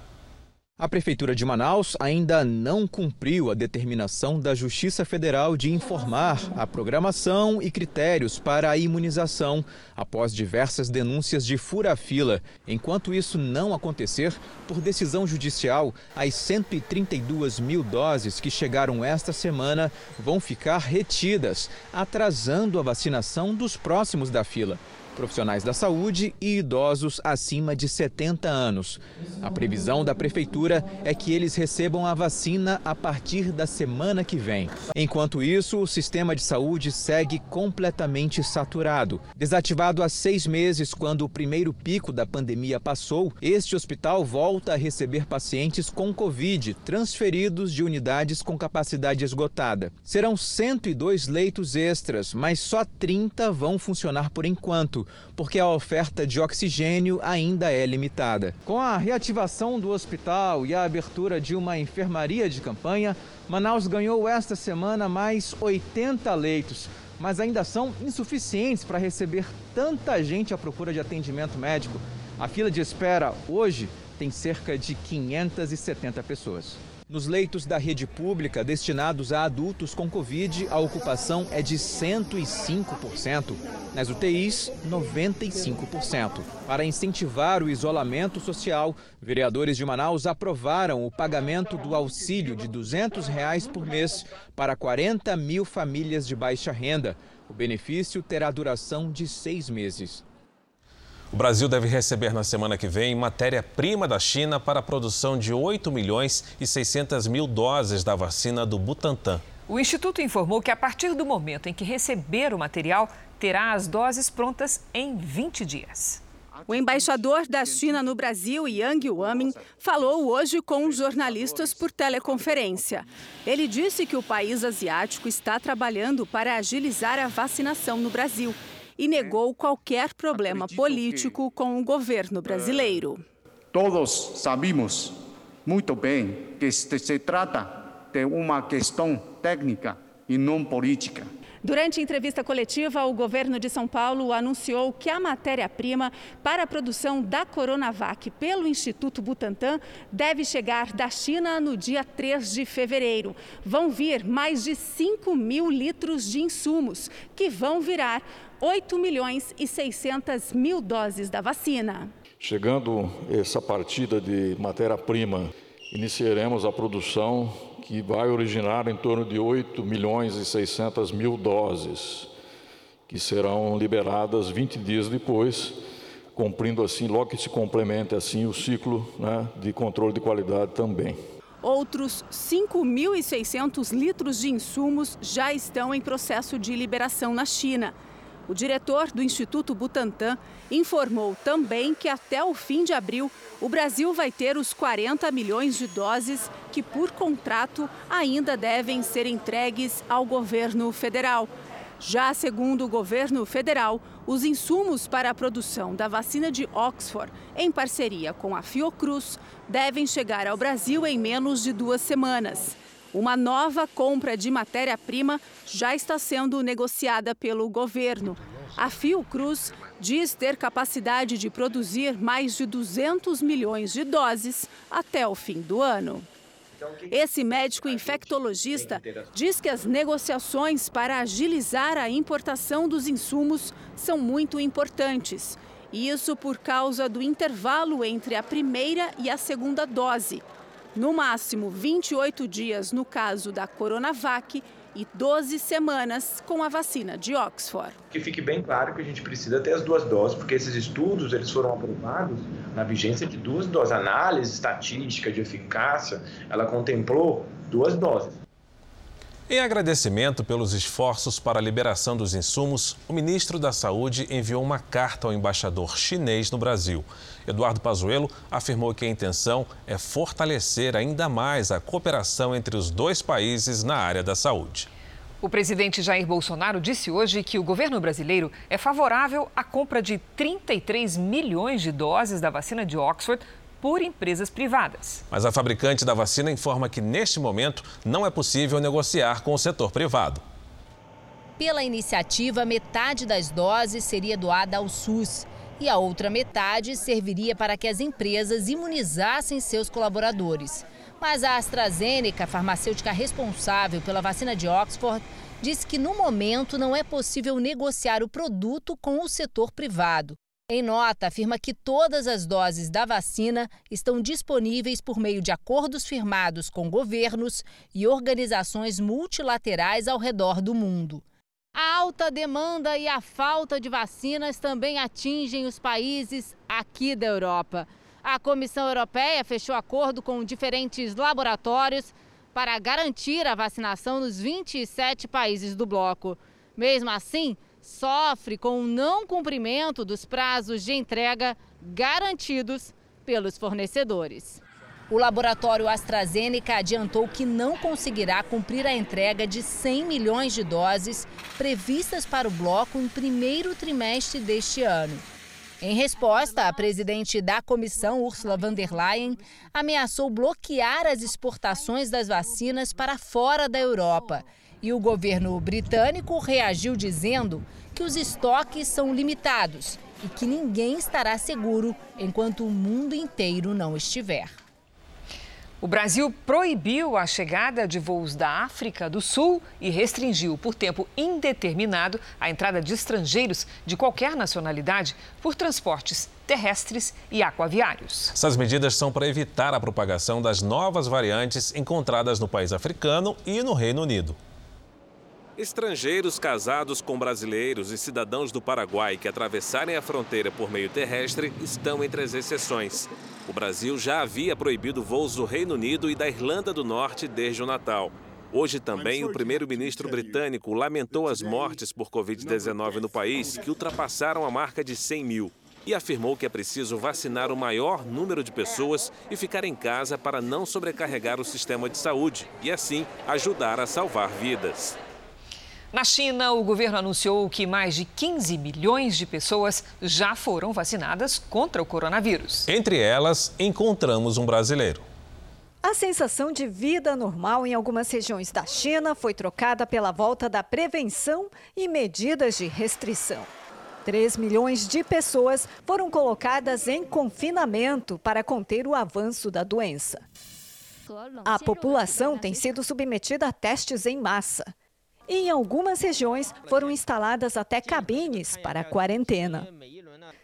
A Prefeitura de Manaus ainda não cumpriu a determinação da Justiça Federal de informar a programação e critérios para a imunização após diversas denúncias de fura-fila. Enquanto isso não acontecer, por decisão judicial, as 132 mil doses que chegaram esta semana vão ficar retidas, atrasando a vacinação dos próximos da fila. Profissionais da saúde e idosos acima de 70 anos. A previsão da prefeitura é que eles recebam a vacina a partir da semana que vem. Enquanto isso, o sistema de saúde segue completamente saturado. Desativado há seis meses, quando o primeiro pico da pandemia passou, este hospital volta a receber pacientes com Covid transferidos de unidades com capacidade esgotada. Serão 102 leitos extras, mas só 30 vão funcionar por enquanto porque a oferta de oxigênio ainda é limitada. Com a reativação do hospital e a abertura de uma enfermaria de campanha, Manaus ganhou esta semana mais 80 leitos, mas ainda são insuficientes para receber tanta gente à procura de atendimento médico. A fila de espera hoje tem cerca de 570 pessoas. Nos leitos da rede pública destinados a adultos com Covid, a ocupação é de 105%. Nas UTIs, 95%. Para incentivar o isolamento social, vereadores de Manaus aprovaram o pagamento do auxílio de 200 reais por mês para 40 mil famílias de baixa renda. O benefício terá duração de seis meses. O Brasil deve receber na semana que vem matéria-prima da China para a produção de 8 milhões e 600 mil doses da vacina do Butantan. O Instituto informou que a partir do momento em que receber o material, terá as doses prontas em 20 dias. O embaixador da China no Brasil, Yang Wamin, falou hoje com jornalistas por teleconferência. Ele disse que o país asiático está trabalhando para agilizar a vacinação no Brasil e negou qualquer problema político com o governo brasileiro. Todos sabemos muito bem que se trata de uma questão técnica e não política. Durante entrevista coletiva, o governo de São Paulo anunciou que a matéria-prima para a produção da Coronavac pelo Instituto Butantan deve chegar da China no dia 3 de fevereiro. Vão vir mais de 5 mil litros de insumos, que vão virar 8 milhões e 600 mil doses da vacina. Chegando essa partida de matéria-prima, iniciaremos a produção que vai originar em torno de 8 milhões e 600 mil doses, que serão liberadas 20 dias depois, cumprindo assim, logo que se complemente assim o ciclo né, de controle de qualidade também. Outros 5.600 litros de insumos já estão em processo de liberação na China. O diretor do Instituto Butantan informou também que até o fim de abril o Brasil vai ter os 40 milhões de doses que, por contrato, ainda devem ser entregues ao governo federal. Já segundo o governo federal, os insumos para a produção da vacina de Oxford, em parceria com a Fiocruz, devem chegar ao Brasil em menos de duas semanas. Uma nova compra de matéria-prima já está sendo negociada pelo governo. A Fiocruz diz ter capacidade de produzir mais de 200 milhões de doses até o fim do ano. Esse médico infectologista diz que as negociações para agilizar a importação dos insumos são muito importantes. Isso por causa do intervalo entre a primeira e a segunda dose no máximo 28 dias no caso da Coronavac e 12 semanas com a vacina de Oxford. Que fique bem claro que a gente precisa ter as duas doses, porque esses estudos eles foram aprovados na vigência de duas doses. A análise estatística de eficácia, ela contemplou duas doses. Em agradecimento pelos esforços para a liberação dos insumos, o ministro da Saúde enviou uma carta ao embaixador chinês no Brasil. Eduardo Pazuello afirmou que a intenção é fortalecer ainda mais a cooperação entre os dois países na área da saúde. O presidente Jair Bolsonaro disse hoje que o governo brasileiro é favorável à compra de 33 milhões de doses da vacina de Oxford por empresas privadas. Mas a fabricante da vacina informa que, neste momento, não é possível negociar com o setor privado. Pela iniciativa, metade das doses seria doada ao SUS e a outra metade serviria para que as empresas imunizassem seus colaboradores. Mas a AstraZeneca, farmacêutica responsável pela vacina de Oxford, disse que no momento não é possível negociar o produto com o setor privado. Em nota, afirma que todas as doses da vacina estão disponíveis por meio de acordos firmados com governos e organizações multilaterais ao redor do mundo. A alta demanda e a falta de vacinas também atingem os países aqui da Europa. A Comissão Europeia fechou acordo com diferentes laboratórios para garantir a vacinação nos 27 países do bloco. Mesmo assim, sofre com o não cumprimento dos prazos de entrega garantidos pelos fornecedores. O laboratório AstraZeneca adiantou que não conseguirá cumprir a entrega de 100 milhões de doses previstas para o bloco no primeiro trimestre deste ano. Em resposta, a presidente da comissão, Ursula von der Leyen, ameaçou bloquear as exportações das vacinas para fora da Europa. E o governo britânico reagiu dizendo que os estoques são limitados e que ninguém estará seguro enquanto o mundo inteiro não estiver. O Brasil proibiu a chegada de voos da África do Sul e restringiu por tempo indeterminado a entrada de estrangeiros de qualquer nacionalidade por transportes terrestres e aquaviários. Essas medidas são para evitar a propagação das novas variantes encontradas no país africano e no Reino Unido. Estrangeiros casados com brasileiros e cidadãos do Paraguai que atravessarem a fronteira por meio terrestre estão entre as exceções. O Brasil já havia proibido voos do Reino Unido e da Irlanda do Norte desde o Natal. Hoje também, o primeiro-ministro britânico lamentou as mortes por Covid-19 no país, que ultrapassaram a marca de 100 mil, e afirmou que é preciso vacinar o maior número de pessoas e ficar em casa para não sobrecarregar o sistema de saúde e, assim, ajudar a salvar vidas. Na China, o governo anunciou que mais de 15 milhões de pessoas já foram vacinadas contra o coronavírus. Entre elas, encontramos um brasileiro. A sensação de vida normal em algumas regiões da China foi trocada pela volta da prevenção e medidas de restrição. 3 milhões de pessoas foram colocadas em confinamento para conter o avanço da doença. A população tem sido submetida a testes em massa. Em algumas regiões foram instaladas até cabines para a quarentena.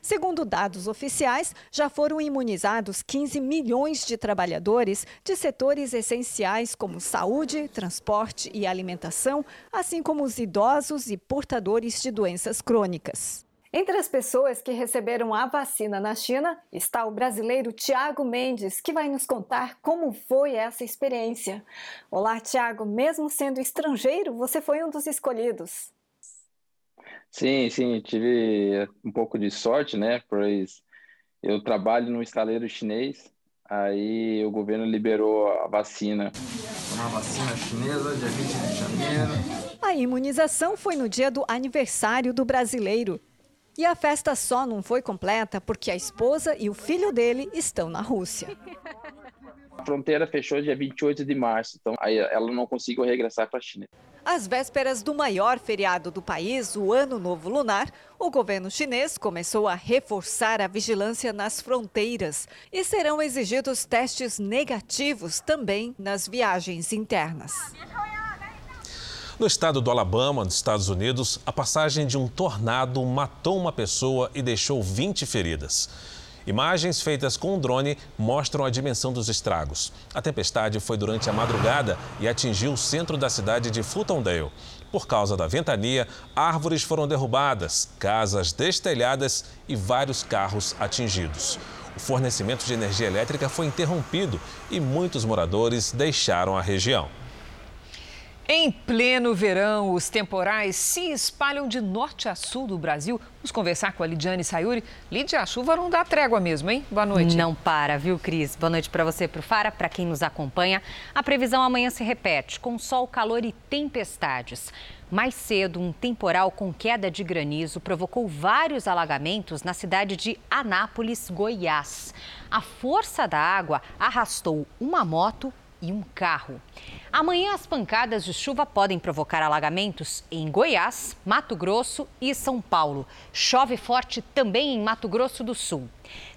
Segundo dados oficiais, já foram imunizados 15 milhões de trabalhadores de setores essenciais como saúde, transporte e alimentação, assim como os idosos e portadores de doenças crônicas. Entre as pessoas que receberam a vacina na China está o brasileiro Tiago Mendes, que vai nos contar como foi essa experiência. Olá, Tiago, mesmo sendo estrangeiro, você foi um dos escolhidos. Sim, sim, tive um pouco de sorte, né? Pois eu trabalho no estaleiro chinês, aí o governo liberou a vacina. Uma vacina chinesa, dia 20 de janeiro. A imunização foi no dia do aniversário do brasileiro. E a festa só não foi completa porque a esposa e o filho dele estão na Rússia. A fronteira fechou dia 28 de março, então aí ela não conseguiu regressar para a China. Às vésperas do maior feriado do país, o Ano Novo Lunar, o governo chinês começou a reforçar a vigilância nas fronteiras e serão exigidos testes negativos também nas viagens internas. No estado do Alabama, nos Estados Unidos, a passagem de um tornado matou uma pessoa e deixou 20 feridas. Imagens feitas com um drone mostram a dimensão dos estragos. A tempestade foi durante a madrugada e atingiu o centro da cidade de Fultondale. Por causa da ventania, árvores foram derrubadas, casas destelhadas e vários carros atingidos. O fornecimento de energia elétrica foi interrompido e muitos moradores deixaram a região. Em pleno verão, os temporais se espalham de norte a sul do Brasil. Vamos conversar com a Lidiane Sayuri. Lídia, a chuva não dá trégua mesmo, hein? Boa noite. Não para, viu, Cris? Boa noite para você, para o Fara, para quem nos acompanha. A previsão amanhã se repete, com sol, calor e tempestades. Mais cedo, um temporal com queda de granizo provocou vários alagamentos na cidade de Anápolis, Goiás. A força da água arrastou uma moto e um carro. Amanhã, as pancadas de chuva podem provocar alagamentos em Goiás, Mato Grosso e São Paulo. Chove forte também em Mato Grosso do Sul.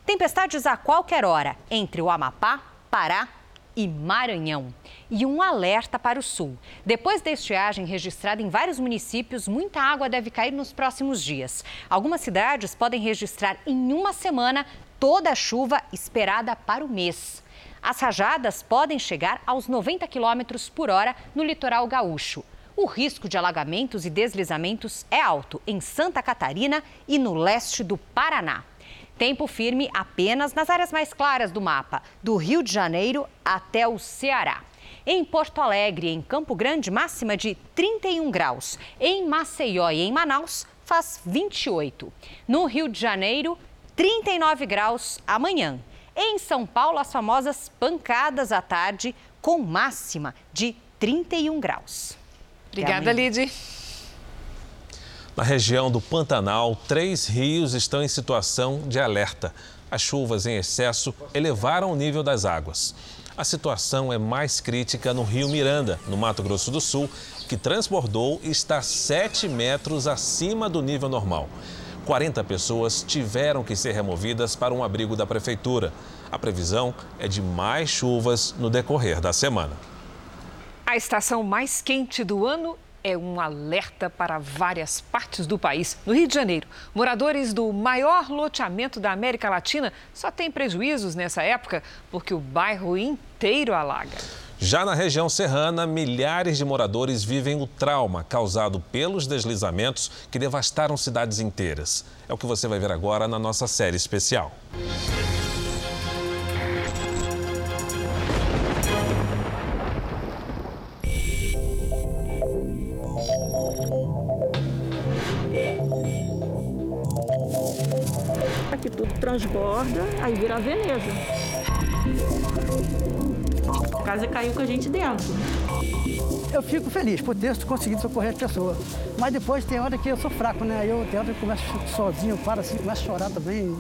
Tempestades a qualquer hora entre o Amapá, Pará e Maranhão. E um alerta para o sul. Depois da estiagem registrada em vários municípios, muita água deve cair nos próximos dias. Algumas cidades podem registrar em uma semana toda a chuva esperada para o mês. As rajadas podem chegar aos 90 km por hora no litoral gaúcho. O risco de alagamentos e deslizamentos é alto em Santa Catarina e no leste do Paraná. Tempo firme apenas nas áreas mais claras do mapa, do Rio de Janeiro até o Ceará. Em Porto Alegre em Campo Grande, máxima de 31 graus. Em Maceió e em Manaus, faz 28. No Rio de Janeiro, 39 graus amanhã. Em São Paulo, as famosas pancadas à tarde, com máxima de 31 graus. Obrigada, Lid. Na região do Pantanal, três rios estão em situação de alerta. As chuvas em excesso elevaram o nível das águas. A situação é mais crítica no Rio Miranda, no Mato Grosso do Sul, que transbordou e está 7 metros acima do nível normal. 40 pessoas tiveram que ser removidas para um abrigo da prefeitura. A previsão é de mais chuvas no decorrer da semana. A estação mais quente do ano é um alerta para várias partes do país. No Rio de Janeiro, moradores do maior loteamento da América Latina só têm prejuízos nessa época porque o bairro inteiro alaga. Já na região serrana, milhares de moradores vivem o trauma causado pelos deslizamentos que devastaram cidades inteiras. É o que você vai ver agora na nossa série especial. Aqui tudo transborda, aí vira Veneza. A casa caiu com a gente dentro. Eu fico feliz por ter conseguido socorrer as pessoas. Mas depois tem hora que eu sou fraco, né? Aí eu tem hora que começo sozinho, para assim, começo a chorar também.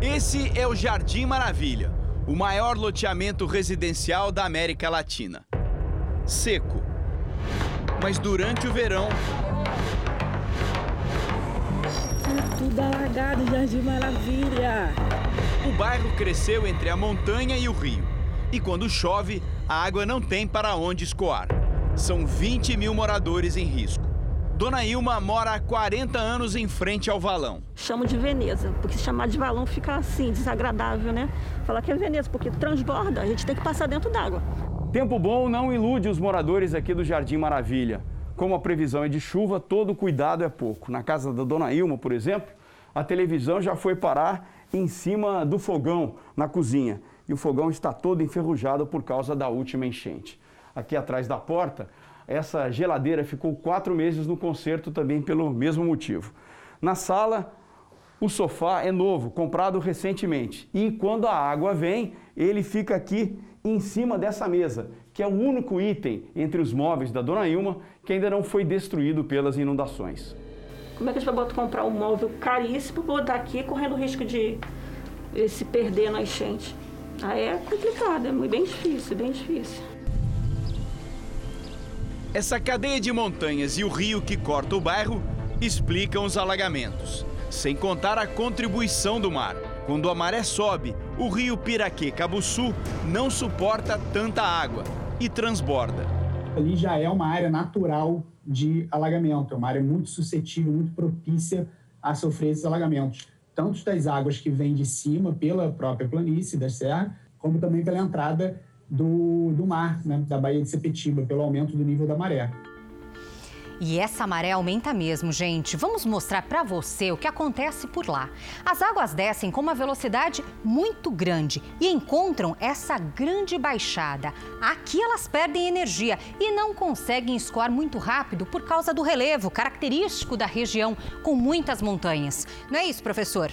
Esse é o Jardim Maravilha, o maior loteamento residencial da América Latina. Seco. Mas durante o verão, Tudo alagado, Jardim Maravilha. O bairro cresceu entre a montanha e o rio. E quando chove, a água não tem para onde escoar. São 20 mil moradores em risco. Dona Ilma mora há 40 anos em frente ao valão. Chamo de Veneza, porque se chamar de valão fica assim, desagradável, né? Falar que é Veneza, porque transborda, a gente tem que passar dentro d'água. Tempo bom não ilude os moradores aqui do Jardim Maravilha. Como a previsão é de chuva, todo cuidado é pouco. Na casa da Dona Ilma, por exemplo, a televisão já foi parar em cima do fogão na cozinha. E o fogão está todo enferrujado por causa da última enchente. Aqui atrás da porta, essa geladeira ficou quatro meses no conserto também pelo mesmo motivo. Na sala, o sofá é novo, comprado recentemente. E quando a água vem, ele fica aqui em cima dessa mesa, que é o único item entre os móveis da Dona Ilma que ainda não foi destruído pelas inundações. Como é que a gente vai botar, comprar um móvel caríssimo para botar aqui, correndo o risco de ele se perder na enchente? Aí é complicado, é bem difícil, bem difícil. Essa cadeia de montanhas e o rio que corta o bairro explicam os alagamentos, sem contar a contribuição do mar. Quando a maré sobe, o rio Piraquê-Cabuçu não suporta tanta água e transborda. Ali já é uma área natural de alagamento, é uma área muito suscetível, muito propícia a sofrer esses alagamentos, tanto das águas que vêm de cima pela própria planície da serra, como também pela entrada do, do mar, né, da Baía de Sepetiba, pelo aumento do nível da maré. E essa maré aumenta mesmo, gente. Vamos mostrar para você o que acontece por lá. As águas descem com uma velocidade muito grande e encontram essa grande baixada. Aqui elas perdem energia e não conseguem escoar muito rápido por causa do relevo característico da região, com muitas montanhas. Não é isso, professor?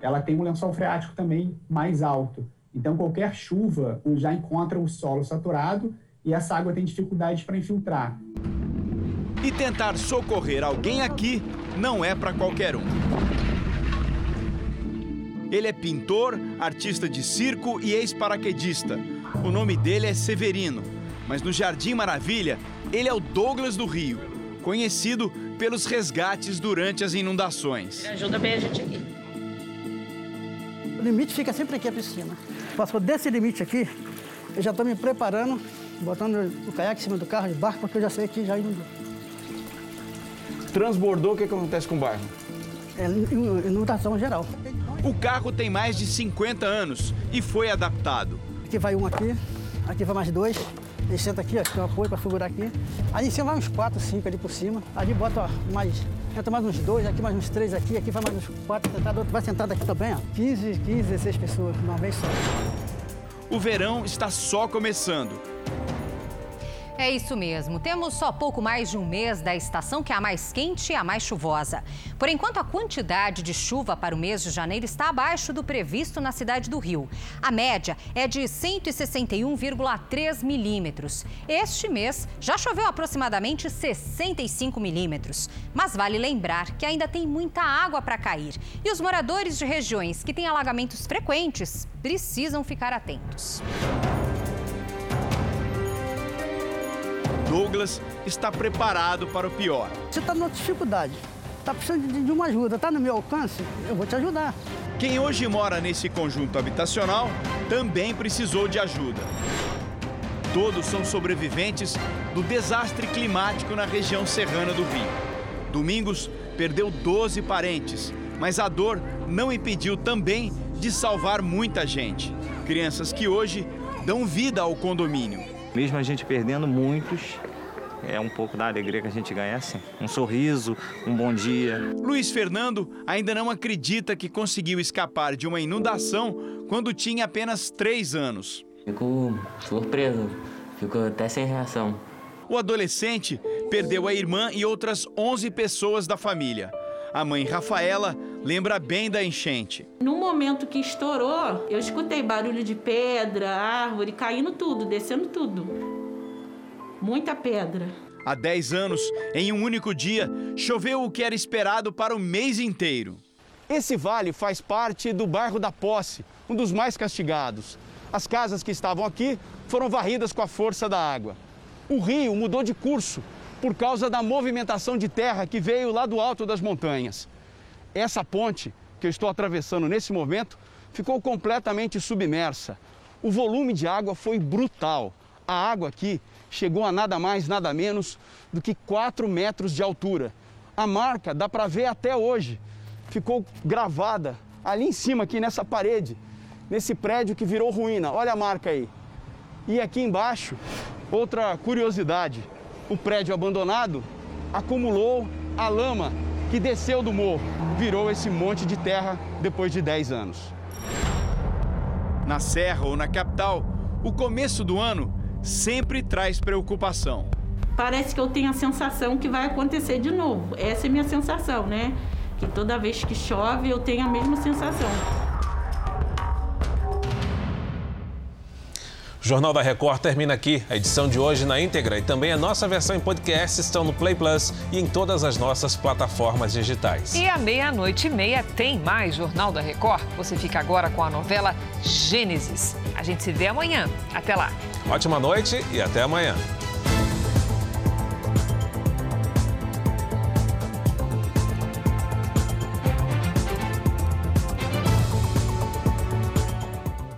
Ela tem um lençol freático também mais alto. Então, qualquer chuva já encontra o solo saturado e essa água tem dificuldade para infiltrar. E tentar socorrer alguém aqui não é para qualquer um. Ele é pintor, artista de circo e ex-paraquedista. O nome dele é Severino, mas no Jardim Maravilha, ele é o Douglas do Rio, conhecido pelos resgates durante as inundações. Ajuda bem a gente aqui. O limite fica sempre aqui a piscina. Passou desse limite aqui, eu já estou me preparando, botando o caiaque em cima do carro de barco, porque eu já sei que já inundou. Transbordou, o que, que acontece com o bairro? É inundação geral. O carro tem mais de 50 anos e foi adaptado. Aqui vai um aqui, aqui vai mais dois, Ele senta aqui, ó, tem um apoio para segurar aqui. Aí em cima vai uns 4, 5 ali por cima. Ali bota ó, mais, entra mais uns dois, aqui mais uns três aqui, aqui vai mais uns quatro sentados, outro vai sentado aqui também, ó. 15, 15, 16 pessoas, uma vez só. O verão está só começando. É isso mesmo. Temos só pouco mais de um mês da estação que é a mais quente e a mais chuvosa. Por enquanto, a quantidade de chuva para o mês de janeiro está abaixo do previsto na cidade do Rio. A média é de 161,3 milímetros. Este mês já choveu aproximadamente 65 milímetros. Mas vale lembrar que ainda tem muita água para cair. E os moradores de regiões que têm alagamentos frequentes precisam ficar atentos. Douglas está preparado para o pior. Você está numa dificuldade, está precisando de, uma ajuda, está no meu alcance, eu vou te ajudar. Quem hoje mora nesse conjunto habitacional também precisou de ajuda. Todos são sobreviventes do desastre climático na região serrana do Rio. Domingos perdeu 12 parentes, mas a dor não impediu também de salvar muita gente. Crianças que hoje dão vida ao condomínio. Mesmo a gente perdendo muitos, é um pouco da alegria que a gente ganha assim. Um sorriso, um bom dia. Luiz Fernando ainda não acredita que conseguiu escapar de uma inundação quando tinha apenas três anos. Fico surpreso, fico até sem reação. O adolescente perdeu a irmã e outras 11 pessoas da família. A mãe Rafaela lembra bem da enchente. No momento que estourou, eu escutei barulho de pedra, árvore caindo tudo, descendo tudo. Muita pedra. Há 10 anos, em um único dia, choveu o que era esperado para o mês inteiro. Esse vale faz parte do bairro da Posse, um dos mais castigados. As casas que estavam aqui foram varridas com a força da água. O rio mudou de curso por causa da movimentação de terra que veio lá do alto das montanhas. Essa ponte que eu estou atravessando nesse momento ficou completamente submersa. O volume de água foi brutal. A água aqui chegou a nada mais, nada menos do que 4 metros de altura. A marca dá para ver até hoje. Ficou gravada ali em cima, aqui nessa parede, nesse prédio que virou ruína. Olha a marca aí. E aqui embaixo, outra curiosidade: o prédio abandonado acumulou a lama que desceu do morro, virou esse monte de terra depois de 10 anos. Na Serra ou na capital, o começo do ano sempre traz preocupação. Parece que eu tenho a sensação que vai acontecer de novo. Essa é a minha sensação, né? Que toda vez que chove eu tenho a mesma sensação. O Jornal da Record termina aqui. A edição de hoje na íntegra e também a nossa versão em podcast estão no Play Plus e em todas as nossas plataformas digitais. E à meia-noite e meia tem mais Jornal da Record. Você fica agora com a novela Gênesis. A gente se vê amanhã. Até lá. Ótima noite e até amanhã.